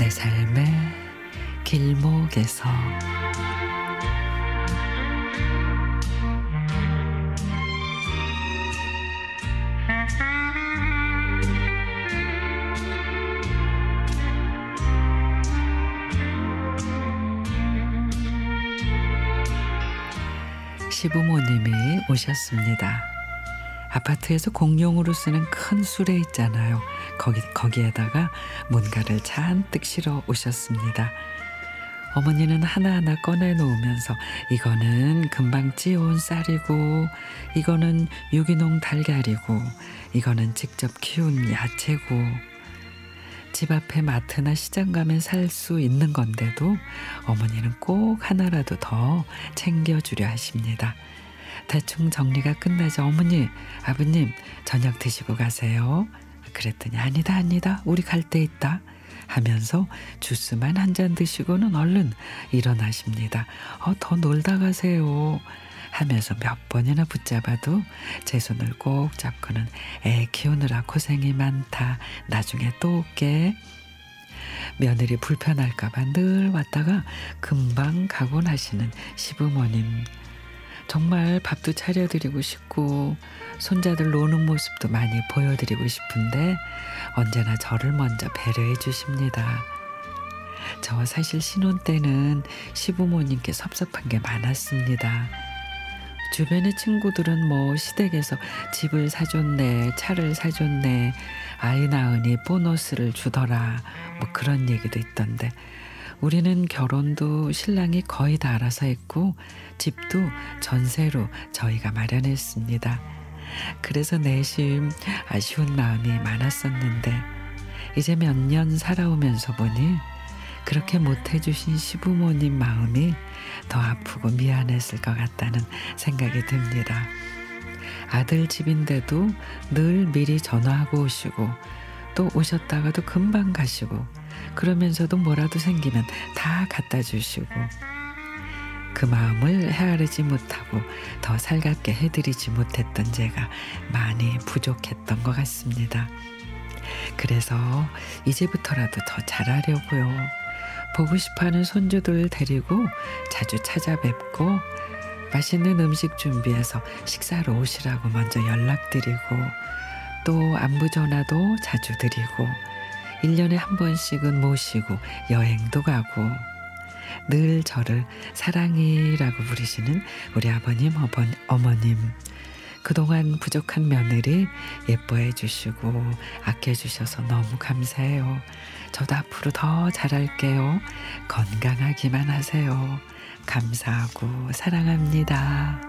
내 삶의 길목에서 시부모님이 오셨습니다. 아파트에서 공용으로 쓰는 큰 수레 있잖아요. 거기 거기에다가 뭔가를 잔뜩 실어 오셨습니다. 어머니는 하나하나 꺼내 놓으면서 이거는 금방 찌온 쌀이고 이거는 유기농 달걀이고 이거는 직접 키운 야채고 집 앞에 마트나 시장 가면 살 수 있는 건데도 어머니는 꼭 하나라도 더 챙겨주려 하십니다. 대충 정리가 끝나자 어머니, 아버님 저녁 드시고 가세요. 그랬더니 아니다 아니다 우리 갈때 있다 하면서 주스만 한 잔 드시고는 얼른 일어나십니다. 어, 더 놀다 가세요. 하면서 몇 번이나 붙잡아도 제 손을 꼭 잡고는 애 키우느라 고생이 많다. 나중에 또 올게. 며느리 불편할까봐 늘 왔다가 금방 가곤 하시는 시부모님. 정말 밥도 차려드리고 싶고 손자들 노는 모습도 많이 보여드리고 싶은데 언제나 저를 먼저 배려해 주십니다. 저 사실 신혼 때는 시부모님께 섭섭한 게 많았습니다. 주변의 친구들은 뭐 시댁에서 집을 사줬네, 차를 사줬네, 아이 낳으니 보너스를 주더라, 뭐 그런 얘기도 있던데 우리는 결혼도 신랑이 거의 다 알아서 했고 집도 전세로 저희가 마련했습니다. 그래서 내심 아쉬운 마음이 많았었는데 이제 몇 년 살아오면서 보니 그렇게 못해주신 시부모님 마음이 더 아프고 미안했을 것 같다는 생각이 듭니다. 아들 집인데도 늘 미리 전화하고 오시고 또 오셨다가도 금방 가시고 그러면서도 뭐라도 생기면 다 갖다 주시고 그 마음을 헤아리지 못하고 더 살갑게 해드리지 못했던 제가 많이 부족했던 것 같습니다. 그래서 이제부터라도 더 잘하려고요. 보고 싶어하는 손주들 데리고 자주 찾아뵙고 맛있는 음식 준비해서 식사로 오시라고 먼저 연락드리고 또 안부 전화도 자주 드리고 1년에 한 번씩은 모시고 여행도 가고 늘 저를 사랑이라고 부르시는 우리 아버님, 어번, 어머님. 그동안 부족한 며느리 예뻐해 주시고 아껴 주셔서 너무 감사해요. 저도 앞으로 더 잘할게요. 건강하기만 하세요. 감사하고 사랑합니다.